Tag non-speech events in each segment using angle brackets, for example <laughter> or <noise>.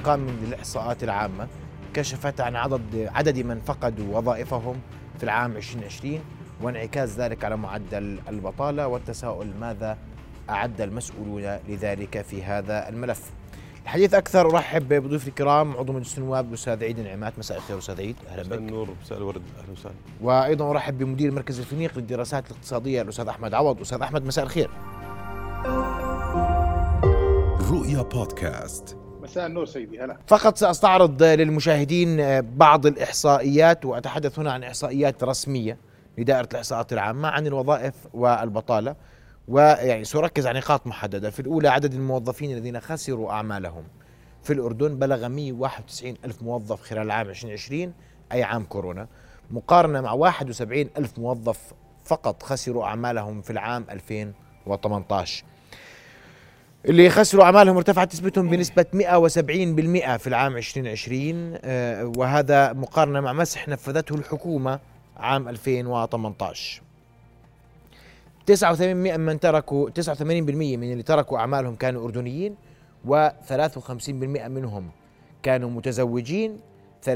أرقام من الإحصاءات العامة كشفت عن عدد عدد من فقدوا وظائفهم في العام 2020 وانعكاس ذلك على معدل البطالة والتساؤل ماذا أعد المسؤولون لذلك في هذا الملف. الحديث أكثر أرحب بضيوف الكرام عضو مجلس النواب الأستاذ عيد النعمات. مساء الخير أستاذ عيد. أهلا بك. النور مساء الورد. أهلا وسهلا. وأيضا أرحب بمدير مركز الفنيق للدراسات الاقتصادية الأستاذ أحمد عوض. أستاذ أحمد مساء الخير. رؤيا بودكاست. مساء النور سيدي هلا. فقط سأستعرض للمشاهدين بعض الإحصائيات وأتحدث هنا عن إحصائيات رسمية لدائرة الإحصاءات العامة عن الوظائف والبطالة ويعني سأركز على نقاط محددة. في الأولى عدد الموظفين الذين خسروا أعمالهم. في الأردن بلغ 191 ألف موظف خلال العام 2020 أي عام كورونا. مقارنة مع 71 ألف موظف فقط خسروا أعمالهم في العام 2018 اللي خسروا أعمالهم ارتفعت نسبتهم بنسبة 170% في العام 2020 آه، وهذا مقارنة مع مسح نفذته الحكومة عام 2018 89% من تركوا 89% من اللي تركوا أعمالهم كانوا أردنيين و53% منهم كانوا متزوجين 30%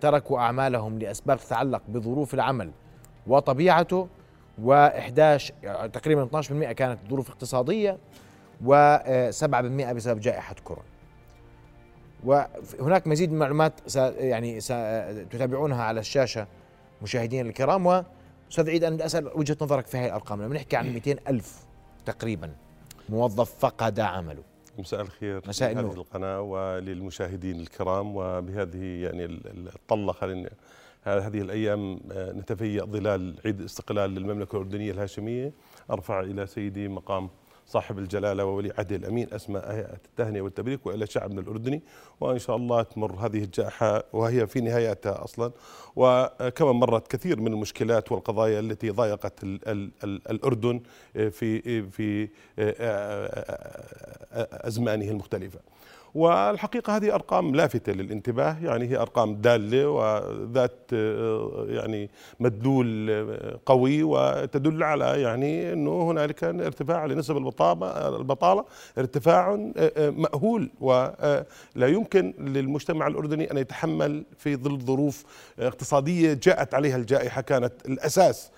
تركوا أعمالهم لأسباب تتعلق بظروف العمل وطبيعته و11 تقريبا 12% كانت ظروف اقتصادية و7% بسبب جائحة كورونا. وهناك مزيد من المعلومات يعني تتابعونها على الشاشة مشاهدينا الكرام أستاذ عيد أنا بدي أسأل وجهة نظرك في هاي الأرقام. لما نحكي عن 200 ألف تقريبا موظف فقد عمله. مساء الخير مساء النور. هذه القناة وللمشاهدين الكرام وبهذه يعني الطلة خلينا هذه الأيام آه، نتفيأ ظلال عيد الاستقلال للمملكة الأردنية الهاشمية. أرفع إلى سيدي مقام صاحب الجلالة وولي عهده الأمين هيئة التهنئة والتبريك وإلى شعبنا الأردني وإن شاء الله تمر هذه الجائحة وهي في نهايتها أصلا وكما مرت كثير من المشكلات والقضايا التي ضايقت ال ال ال الأردن في في أزمانه المختلفة. والحقيقة هذه أرقام لافتة للانتباه يعني هي أرقام دالة وذات آه، يعني مدلول قوي وتدل على يعني أنه هنالك ارتفاع لنسب البطالة البطالة ارتفاع آه، آه، مأهول ولا يمكن للمجتمع الأردني أن يتحمل في ظل ظروف اقتصادية جاءت عليها الجائحة كانت الأساس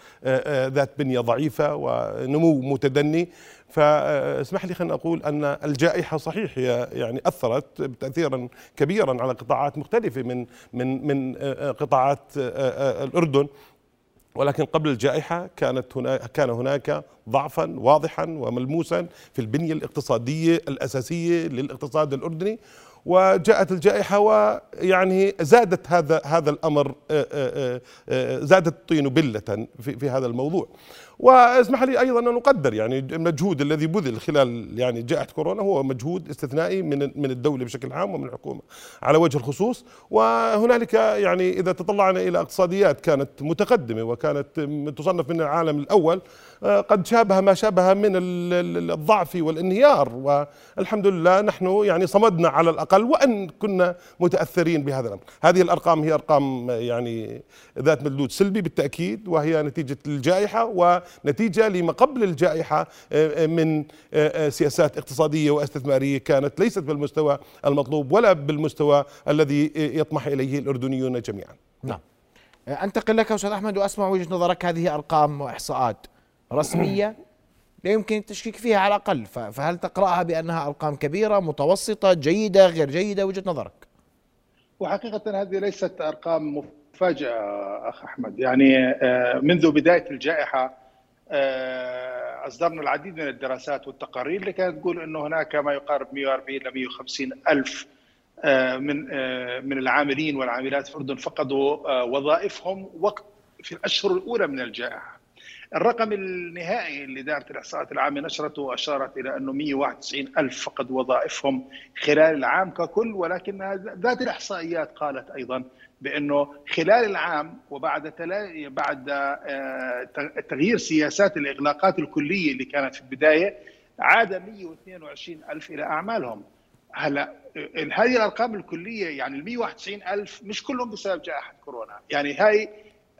ذات بنية ضعيفة ونمو متدني. فاسمح لي خلينا أقول أن الجائحة صحيح هي يعني اثرت تاثيرا كبيرا على قطاعات مختلفة من من من آه، قطاعات آه، آه، الأردن. ولكن قبل الجائحة كانت هناك كان هناك ضعفا واضحا وملموسا في البنية الاقتصادية الأساسية للاقتصاد الأردني. وجاءت الجائحة ويعني زادت هذا هذا الأمر زادت الطين بلة في, في هذا الموضوع. واسمح لي أيضا أن نقدر يعني المجهود الذي بذل خلال يعني جائحة كورونا هو مجهود استثنائي من من الدولة بشكل عام ومن الحكومة على وجه الخصوص. وهنالك يعني إذا تطلعنا إلى اقتصاديات كانت متقدمة وكانت تصنف من العالم الأول آه، قد شابه ما شابه من الضعف والانهيار. والحمد لله نحن يعني صمدنا على الأقل وأن كنا متأثرين بهذا الأمر. هذه الأرقام هي أرقام يعني ذات مردود سلبي بالتأكيد وهي نتيجة الجائحة و نتيجة لما قبل الجائحة آه، آه، من آه، سياسات اقتصادية واستثمارية كانت ليست بالمستوى المطلوب ولا بالمستوى الذي يطمح إليه الأردنيون جميعا. نعم. أنتقل لك أستاذ أحمد وأسمع وجهة نظرك. هذه أرقام وإحصاءات رسمية <clears throat> لا يمكن التشكيك فيها على الأقل. فهل تقرأها بأنها أرقام كبيرة متوسطة جيدة غير جيدة؟ وجهة نظرك. وحقيقة هذه ليست أرقام مفاجئة أخ أحمد. يعني منذ بداية الجائحة آه، أصدرنا العديد من الدراسات والتقارير اللي كانت تقول إنه هناك ما يقارب 140 ل 150 ألف آه، من آه، من العاملين والعاملات في الأردن فقدوا وظائفهم وقت في الأشهر الأولى من الجائحة. الرقم النهائي اللي دائره الإحصاءات العامة نشرته أشارت إلى إنه 191 ألف فقدوا وظائفهم خلال العام ككل ولكن ذات الإحصائيات قالت أيضا بأنه خلال العام وبعد تلا... بعد آه، تغيير سياسات الإغلاقات الكلية اللي كانت في البداية عاد 122 ألف إلى أعمالهم. هلأ هذه الأرقام الكلية يعني ال 191 ألف مش كلهم بسبب جائحة كورونا. يعني هاي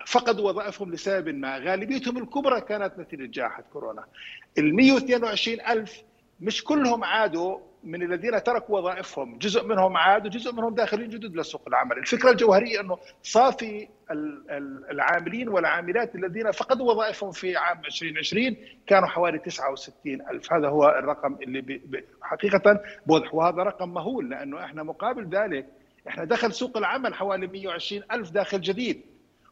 فقدوا وظائفهم لسبب ما. غالبيتهم الكبرى كانت نتيجة جائحة كورونا. ال 122 ألف مش كلهم عادوا من الذين تركوا وظائفهم جزء منهم عاد وجزء منهم داخلين جدد لسوق العمل. الفكرة الجوهرية أنه صافي العاملين والعاملات الذين فقدوا وظائفهم في عام 2020 كانوا حوالي 69 ألف. هذا هو الرقم اللي حقيقة بوضح. وهذا رقم مهول لأنه إحنا مقابل ذلك إحنا دخل سوق العمل حوالي 120 ألف داخل جديد.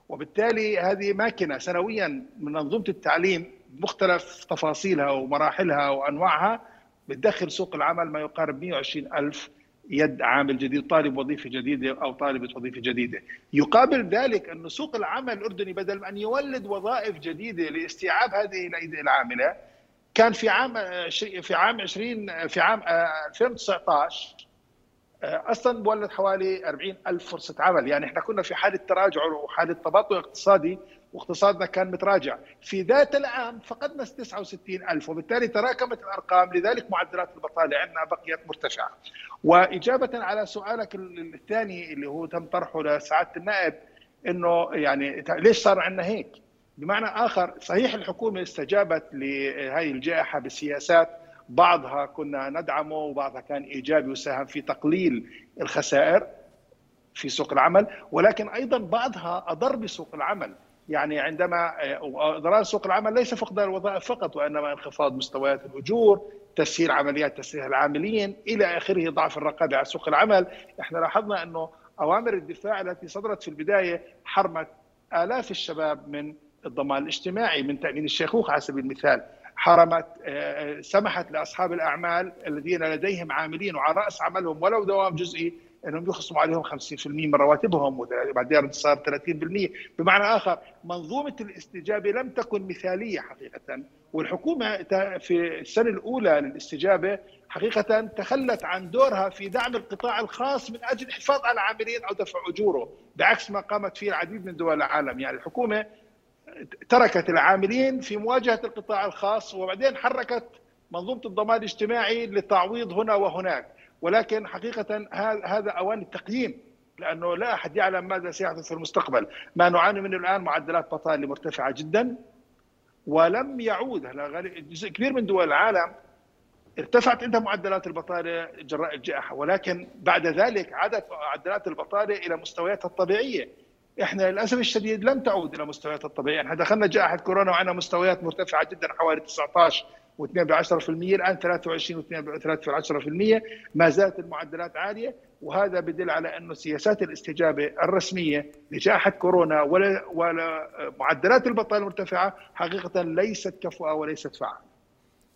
وبالتالي هذه ماكينة سنويا من منظومة التعليم بمختلف تفاصيلها ومراحلها وأنواعها. بتدخل سوق العمل ما يقارب 120 ألف يد عامل جديد طالب وظيفة جديدة أو طالبة وظيفة جديدة. يقابل ذلك أن سوق العمل الأردني بدل أن يولد وظائف جديدة لاستيعاب هذه الأيدي العاملة كان في عام في عام 20 في عام 2019 أصلا بولد حوالي 40 ألف فرصة عمل. يعني إحنا كنا في حالة تراجع وحالة تباطؤ اقتصادي واقتصادنا كان متراجع. في ذات العام فقدنا 69 ألف وبالتالي تراكمت الأرقام لذلك معدلات البطالة عندنا بقيت مرتفعة. وإجابة على سؤالك الثاني اللي هو تم طرحه لسعادة النائب أنه يعني ليش صار عندنا هيك؟ بمعنى آخر صحيح الحكومة استجابت لهذه الجائحة بسياسات بعضها كنا ندعمه وبعضها كان إيجابي وساهم في تقليل الخسائر في سوق العمل ولكن أيضا بعضها أضر بسوق العمل. يعني عندما اضرار سوق العمل ليس فقدان الوظائف فقط وإنما انخفاض مستويات الأجور تسهيل عمليات تسهيل العاملين إلى آخره ضعف الرقابة على سوق العمل. إحنا لاحظنا أنه أوامر الدفاع التي صدرت في البداية حرمت آلاف الشباب من الضمان الاجتماعي من تأمين الشيخوخة على سبيل المثال. حرمت آه، سمحت لأصحاب الأعمال الذين لديهم عاملين وعلى رأس عملهم ولو دوام جزئي انهم يخصموا عليهم 50% من رواتبهم وبعدين صار 30% بمعنى آخر منظومة الاستجابة لم تكن مثالية حقيقة والحكومة في السنة الأولى للاستجابة حقيقة تخلت عن دورها في دعم القطاع الخاص من أجل الحفاظ على العاملين أو دفع أجوره بعكس ما قامت فيه العديد من دول العالم. يعني الحكومة تركت العاملين في مواجهة القطاع الخاص وبعدين حركت منظومة الضمان الاجتماعي للتعويض هنا وهناك. ولكن حقيقة هذا أوان التقييم لأنه لا أحد يعلم ماذا سيحدث في المستقبل. ما نعاني منه الآن معدلات بطاله مرتفعة جدا ولم يعود. جزء كبير من دول العالم ارتفعت عندها معدلات البطالة جراء الجائحة. ولكن بعد ذلك عادت معدلات البطالة إلى مستوياتها الطبيعية. إحنا للأسف الشديد لم تعود إلى مستوياتها الطبيعية، إحنا دخلنا جائحة كورونا وعندنا مستويات مرتفعة جدا حوالي 19 و2 ب 10% الآن 23 و2 ب 10% ما زالت المعدلات عالية وهذا بدل على انه سياسات الاستجابة الرسمية لجائحه كورونا ولا ولا معدلات البطالة المرتفعة حقيقة ليست كفؤة وليست فعالة.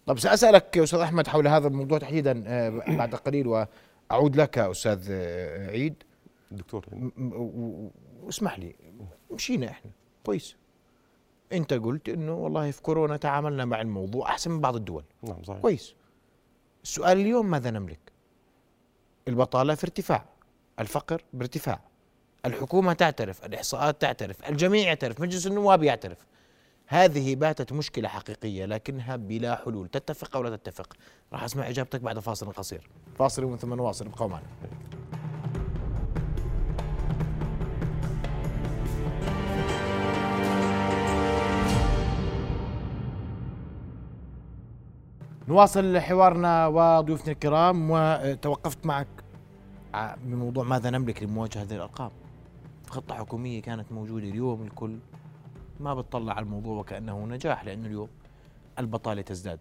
طب سأسألك أستاذ أحمد حول هذا الموضوع تحديدا آه، بعد قليل وأعود لك أستاذ آه، عيد. دكتور. اسمح لي. مشينا إحنا. كويس. انت قلت انه والله في كورونا تعاملنا مع الموضوع احسن من بعض الدول. نعم صحيح. كويس. السؤال اليوم ماذا نملك؟ البطالة في ارتفاع الفقر بارتفاع الحكومة تعترف الإحصاءات تعترف الجميع يعترف مجلس النواب يعترف. هذه باتت مشكلة حقيقية لكنها بلا حلول. تتفق أو لا تتفق؟ راح أسمع إجابتك بعد فاصل قصير. فاصل ومن ثم نواصل ابقوا معنا نواصل حوارنا وضيوفنا الكرام وتوقفت معك بموضوع ماذا نملك لمواجهة هذه الأرقام خطة حكومية كانت موجودة اليوم الكل ما بتطلع على الموضوع وكأنه نجاح لأنه اليوم البطالة تزداد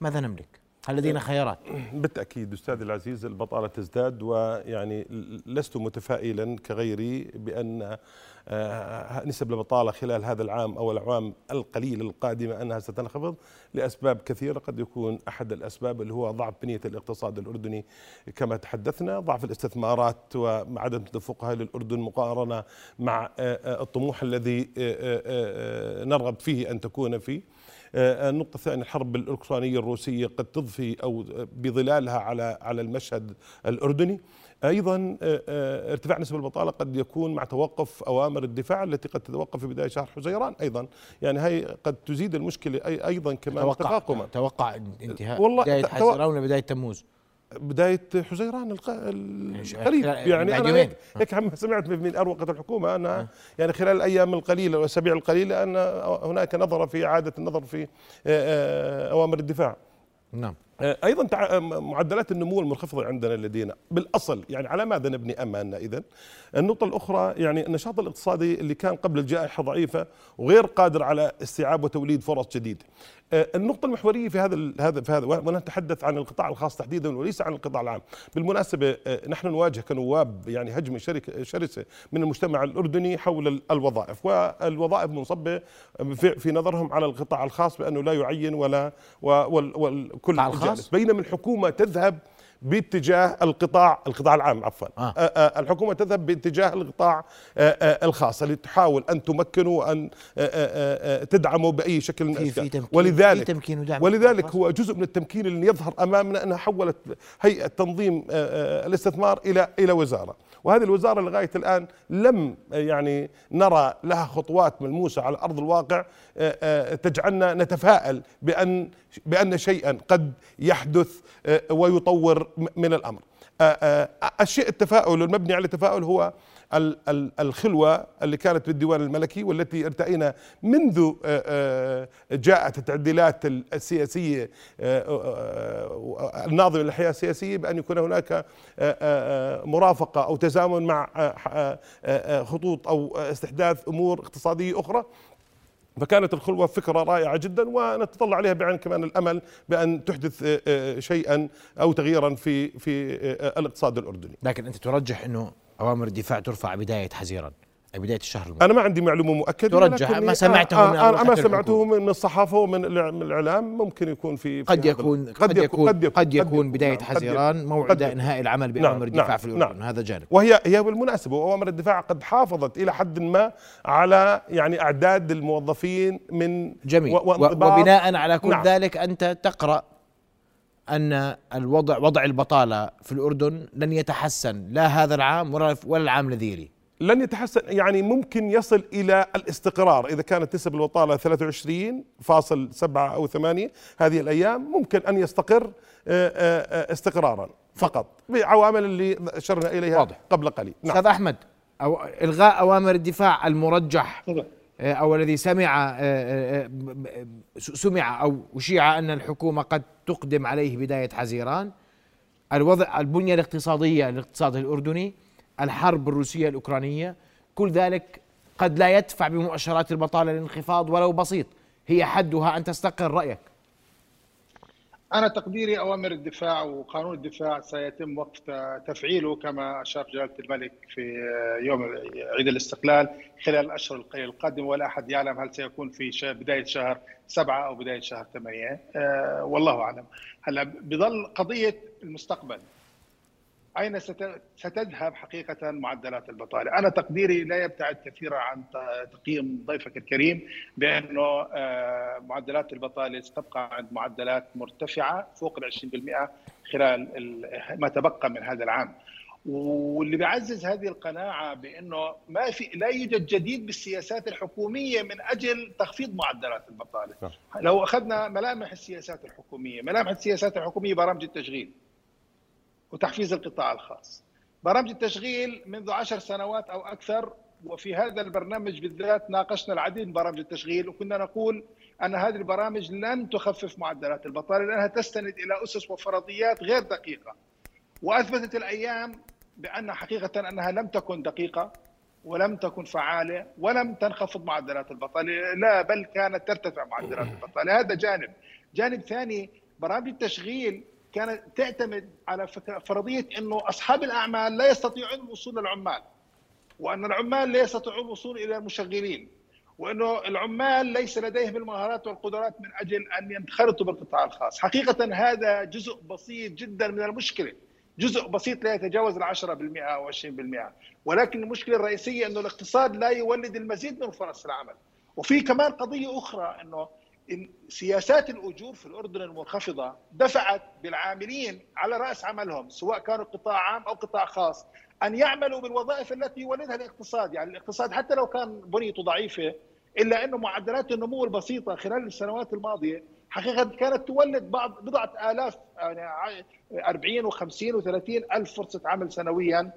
ماذا نملك؟ هل لدينا خيارات؟ بالتأكيد أستاذ العزيز البطالة تزداد ويعني لست متفائلا كغيري بأن نسب البطالة خلال هذا العام أو الأعوام القليلة القادمة أنها ستنخفض لأسباب كثيرة. قد يكون أحد الأسباب اللي هو ضعف بنية الاقتصاد الأردني كما تحدثنا ضعف الاستثمارات وعدم تدفقها للأردن مقارنة مع آه، آه، الطموح الذي نرغب فيه أن تكون فيه. النقطة الثانية الحرب الأوكرانية الروسية قد تضفي أو بظلالها على على المشهد الأردني. أيضا آه، آه، ارتفاع نسب البطالة قد يكون مع توقف أوامر الدفاع التي قد تتوقف في بداية شهر حزيران أيضا. يعني هي قد تزيد المشكلة أيضا كمان توقع تفاقما توقع انتهاء والله بداية حزيران بداية تموز؟ بداية حزيران القريب يعني أنا هيك, هيك عم سمعت من أروقة الحكومة أنا أه. يعني خلال الأيام القليلة والأسابيع القليلة أن هناك نظر في إعادة النظر في آه، أوامر الدفاع. نعم. أيضا تع- معدلات النمو المنخفضة عندنا لدينا بالأصل يعني على ماذا نبني امالنا اذا؟ النقطة الأخرى يعني النشاط الاقتصادي اللي كان قبل الجائحة ضعيفة وغير قادر على استيعاب وتوليد فرص جديده. آه، النقطة المحورية في هذا هذا في هذا ونتحدث عن القطاع الخاص تحديدا وليس عن القطاع العام. بالمناسبة آه، نحن نواجه كنواب يعني هجمة شركة شرسة من المجتمع الأردني حول ال- الوظائف والوظائف منصبة في, نظرهم على القطاع الخاص بأنه لا يعين ولا القطاع الخاص؟ جالس بينما الحكومة تذهب باتجاه القطاع القطاع العام عفوا آه. آه. آه الحكومة تذهب باتجاه القطاع آه آه الخاص اللي تحاول أن تمكنه آه آه آه تدعمه بأي شكل من تمكين ولذلك في تمكين ودعم ولذلك. هو جزء من التمكين اللي يظهر أمامنا أنها حولت هيئة تنظيم آه، آه، الاستثمار إلى إلى وزارة وهذه الوزارة لغاية الآن لم آه، يعني نرى لها خطوات ملموسة على أرض الواقع آه، آه، تجعلنا نتفائل بأن بأن شيئا قد يحدث آه، ويطور من الأمر. آه، آه، الشيء التفاؤل المبني على التفاؤل هو ال- ال- الخلوة اللي كانت بالديوان الملكي والتي ارتأينا منذ جاءت التعديلات ال- السياسية الناظمة للحياة السياسية بأن يكون هناك مرافقة أو تزامن مع خطوط أو استحداث أمور اقتصادية أخرى. فكانت الخلوة فكرة رائعة جدا ونتطلع عليها بعين كمان الأمل بأن تحدث آه، آه، شيئا أو تغييرا في في آه، الاقتصاد الأردني. لكن أنت ترجح إنه أوامر الدفاع ترفع بداية حزيران أي بداية الشهر المقبل أنا ما عندي معلومة مؤكدة ترجح ما سمعته آه، من آه، أروقة ما سمعته. من الصحافة ومن الإعلام ممكن يكون في, في قد هذا- يكون قد يكون قد يكون بدايه نعم، قد حزيران يكون. موعد قد يكون. إنهاء العمل نعم، باوامر الدفاع نعم، في الاردن نعم. هذا جانب وهي هي بالمناسبة اوامر الدفاع قد حافظت إلى حد ما على يعني أعداد الموظفين من جميل وبناء على كل نعم. ذلك أنت تقرأ أن الوضع وضع البطالة في الأردن لن يتحسن لا هذا العام ولا ولا العام الذي يليه لن يتحسن يعني ممكن يصل إلى الاستقرار. إذا كانت نسب البطاله 23.7 أو 8 هذه الأيام ممكن أن يستقر آه، آه، استقرارا فقط بعوامل اللي اشرنا إليها واضح. قبل قليل. نعم. أستاذ أحمد أو إلغاء أوامر الدفاع المرجح آه، أو الذي سمع سمع أو أشيع أن الحكومة قد تقدم عليه بداية حزيران. الوضع البنية الاقتصادية للاقتصاد الأردني الحرب الروسية الأوكرانية. كل ذلك قد لا يدفع بمؤشرات البطالة للانخفاض ولو بسيط. هي حدها أن تستقر رأيك؟ أنا تقديري أوامر الدفاع وقانون الدفاع سيتم وقف تفعيله كما أشار جلالة الملك في يوم عيد الاستقلال خلال الأشهر القادمة. ولا أحد يعلم هل سيكون في بداية شهر سبعة أو بداية شهر ثمانية. أه والله أعلم. هلا بظل قضية المستقبل. أين ست- ستذهب حقيقة معدلات البطالة؟ أنا تقديري لا يبتعد كثيرا عن تقييم ضيفك الكريم بأنه آه، معدلات البطالة ستبقى عند معدلات مرتفعة فوق ال 20% خلال ال- ما تبقى من هذا العام. واللي بيعزز هذه القناعة بأنه ما في لا يوجد جديد بالسياسات الحكومية من أجل تخفيض معدلات البطالة. نعم. لو أخذنا ملامح السياسات الحكومية ملامح السياسات الحكومية برامج التشغيل وتحفيز القطاع الخاص. برامج التشغيل منذ عشر سنوات أو أكثر وفي هذا البرنامج بالذات ناقشنا العديد من برامج التشغيل وكنا نقول أن هذه البرامج لن تخفف معدلات البطالة لأنها تستند إلى أسس وفرضيات غير دقيقة. وأثبتت الأيام بأن حقيقة أنها لم تكن دقيقة ولم تكن فعالة ولم تنخفض معدلات البطالة لا بل كانت ترتفع معدلات البطالة. هذا جانب. جانب ثاني برامج التشغيل كانت تعتمد على فكرة فرضية أنه أصحاب الأعمال لا يستطيعون الوصول للعمال وأن العمال لا يستطيعون الوصول إلى المشغلين وأنه العمال ليس لديهم المهارات والقدرات من أجل أن ينخرطوا بالقطاع الخاص. حقيقة هذا جزء بسيط جدا من المشكلة جزء بسيط لا يتجاوز ال 10% أو 20% ولكن المشكلة الرئيسية أنه الاقتصاد لا يولد المزيد من فرص العمل. وفي كمان قضية أخرى أنه إن سياسات الأجور في الأردن المنخفضة دفعت بالعاملين على رأس عملهم سواء كانوا قطاع عام أو قطاع خاص أن يعملوا بالوظائف التي يولدها الاقتصاد. يعني الاقتصاد حتى لو كان بنيته ضعيفة إلا أنه معدلات النمو البسيطة خلال السنوات الماضية حقيقة كانت تولد بعض بضعة آلاف يعني 40 و50 و30 ألف فرصة عمل سنويا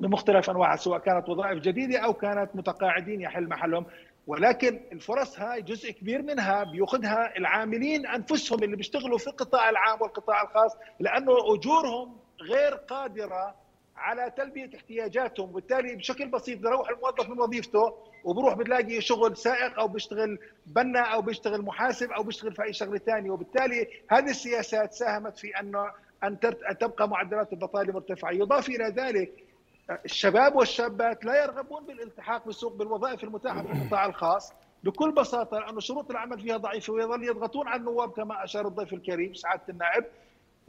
بمختلف أنواعها سواء كانت وظائف جديدة أو كانت متقاعدين يحل محلهم. ولكن الفرص هاي جزء كبير منها بياخذها العاملين أنفسهم اللي بيشتغلوا في القطاع العام والقطاع الخاص لأنه أجورهم غير قادرة على تلبية احتياجاتهم وبالتالي بشكل بسيط بروح الموظف من وظيفته وبروح بتلاقي شغل سائق أو بيشتغل بنا أو بيشتغل محاسب أو بيشتغل في أي شغلة ثانية وبالتالي هذه السياسات ساهمت في أنه أن تبقى معدلات البطالة مرتفعة. يضاف إلى ذلك الشباب والشابات لا يرغبون بالالتحاق بالسوق بالوظائف المتاحة في القطاع الخاص بكل بساطة لأنه شروط العمل فيها ضعيفة ويظل يضغطون على النواب كما أشار الضيف الكريم سعادة النائب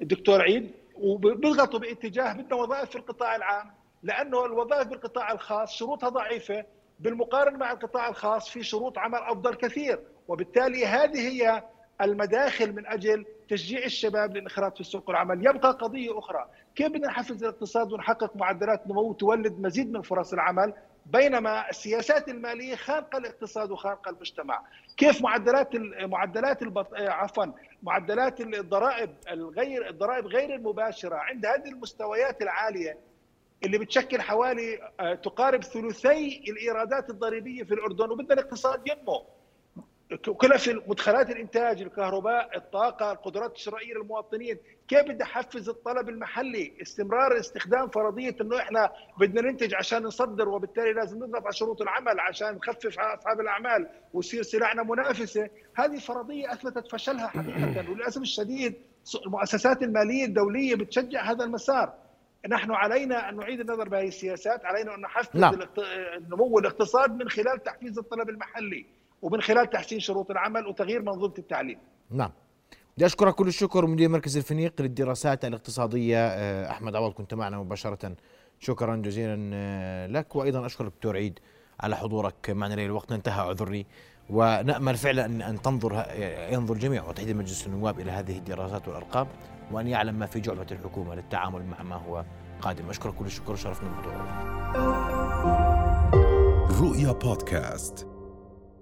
الدكتور عيد وبيضغطوا باتجاه بدنا وظائف في القطاع العام لأنه الوظائف بالقطاع الخاص شروطها ضعيفة بالمقارنة مع القطاع الخاص في شروط عمل أفضل كثير وبالتالي هذه هي المداخل من أجل تشجيع الشباب للانخراط في سوق العمل. يبقى قضية أخرى. كيف بدنا نحفز الاقتصاد ونحقق معدلات نمو تولد مزيد من فرص العمل بينما السياسات المالية خانقه الاقتصاد وخانقه المجتمع؟ كيف معدلات معدلات البط... عفوا معدلات الضرائب الغير الضرائب غير المباشرة عند هذه المستويات العالية اللي بتشكل حوالي آه، تقارب ثلثي الإيرادات الضريبية في الأردن وبدنا الاقتصاد ينمو. كلها في مدخلات الإنتاج الكهرباء الطاقة القدرات الشرائية للمواطنين. كيف بدي أحفز الطلب المحلي؟ استمرار استخدام فرضية إنه إحنا بدنا ننتج عشان نصدر وبالتالي لازم نضغط على شروط العمل عشان نخفف على أصحاب الأعمال ويصير سلعنا منافسة. هذه فرضية أثبتت فشلها حقيقة <clears throat> وللأسف الشديد المؤسسات المالية الدولية بتشجع هذا المسار. نحن علينا أن نعيد النظر بهذه السياسات علينا أن نحفز نعم. نمو الاقتصاد من خلال تحفيز الطلب المحلي. ومن خلال تحسين شروط العمل وتغيير منظومة التعليم. نعم. بدي أشكرك كل الشكر مدير مركز الفنيق للدراسات الاقتصادية آه، أحمد عوض كنت معنا مباشرة. شكرا جزيلا آه، لك وأيضا اشكر الدكتور عيد على حضورك معنا ليل الوقت. انتهى عذري ونأمل فعلا ان تنظر ينظر جميع وتحديد مجلس النواب إلى هذه الدراسات والأرقام وأن يعلم ما في جعبة الحكومة للتعامل مع ما هو قادم. أشكرك كل الشكر وشرفنا بحضورك رؤيا بودكاست.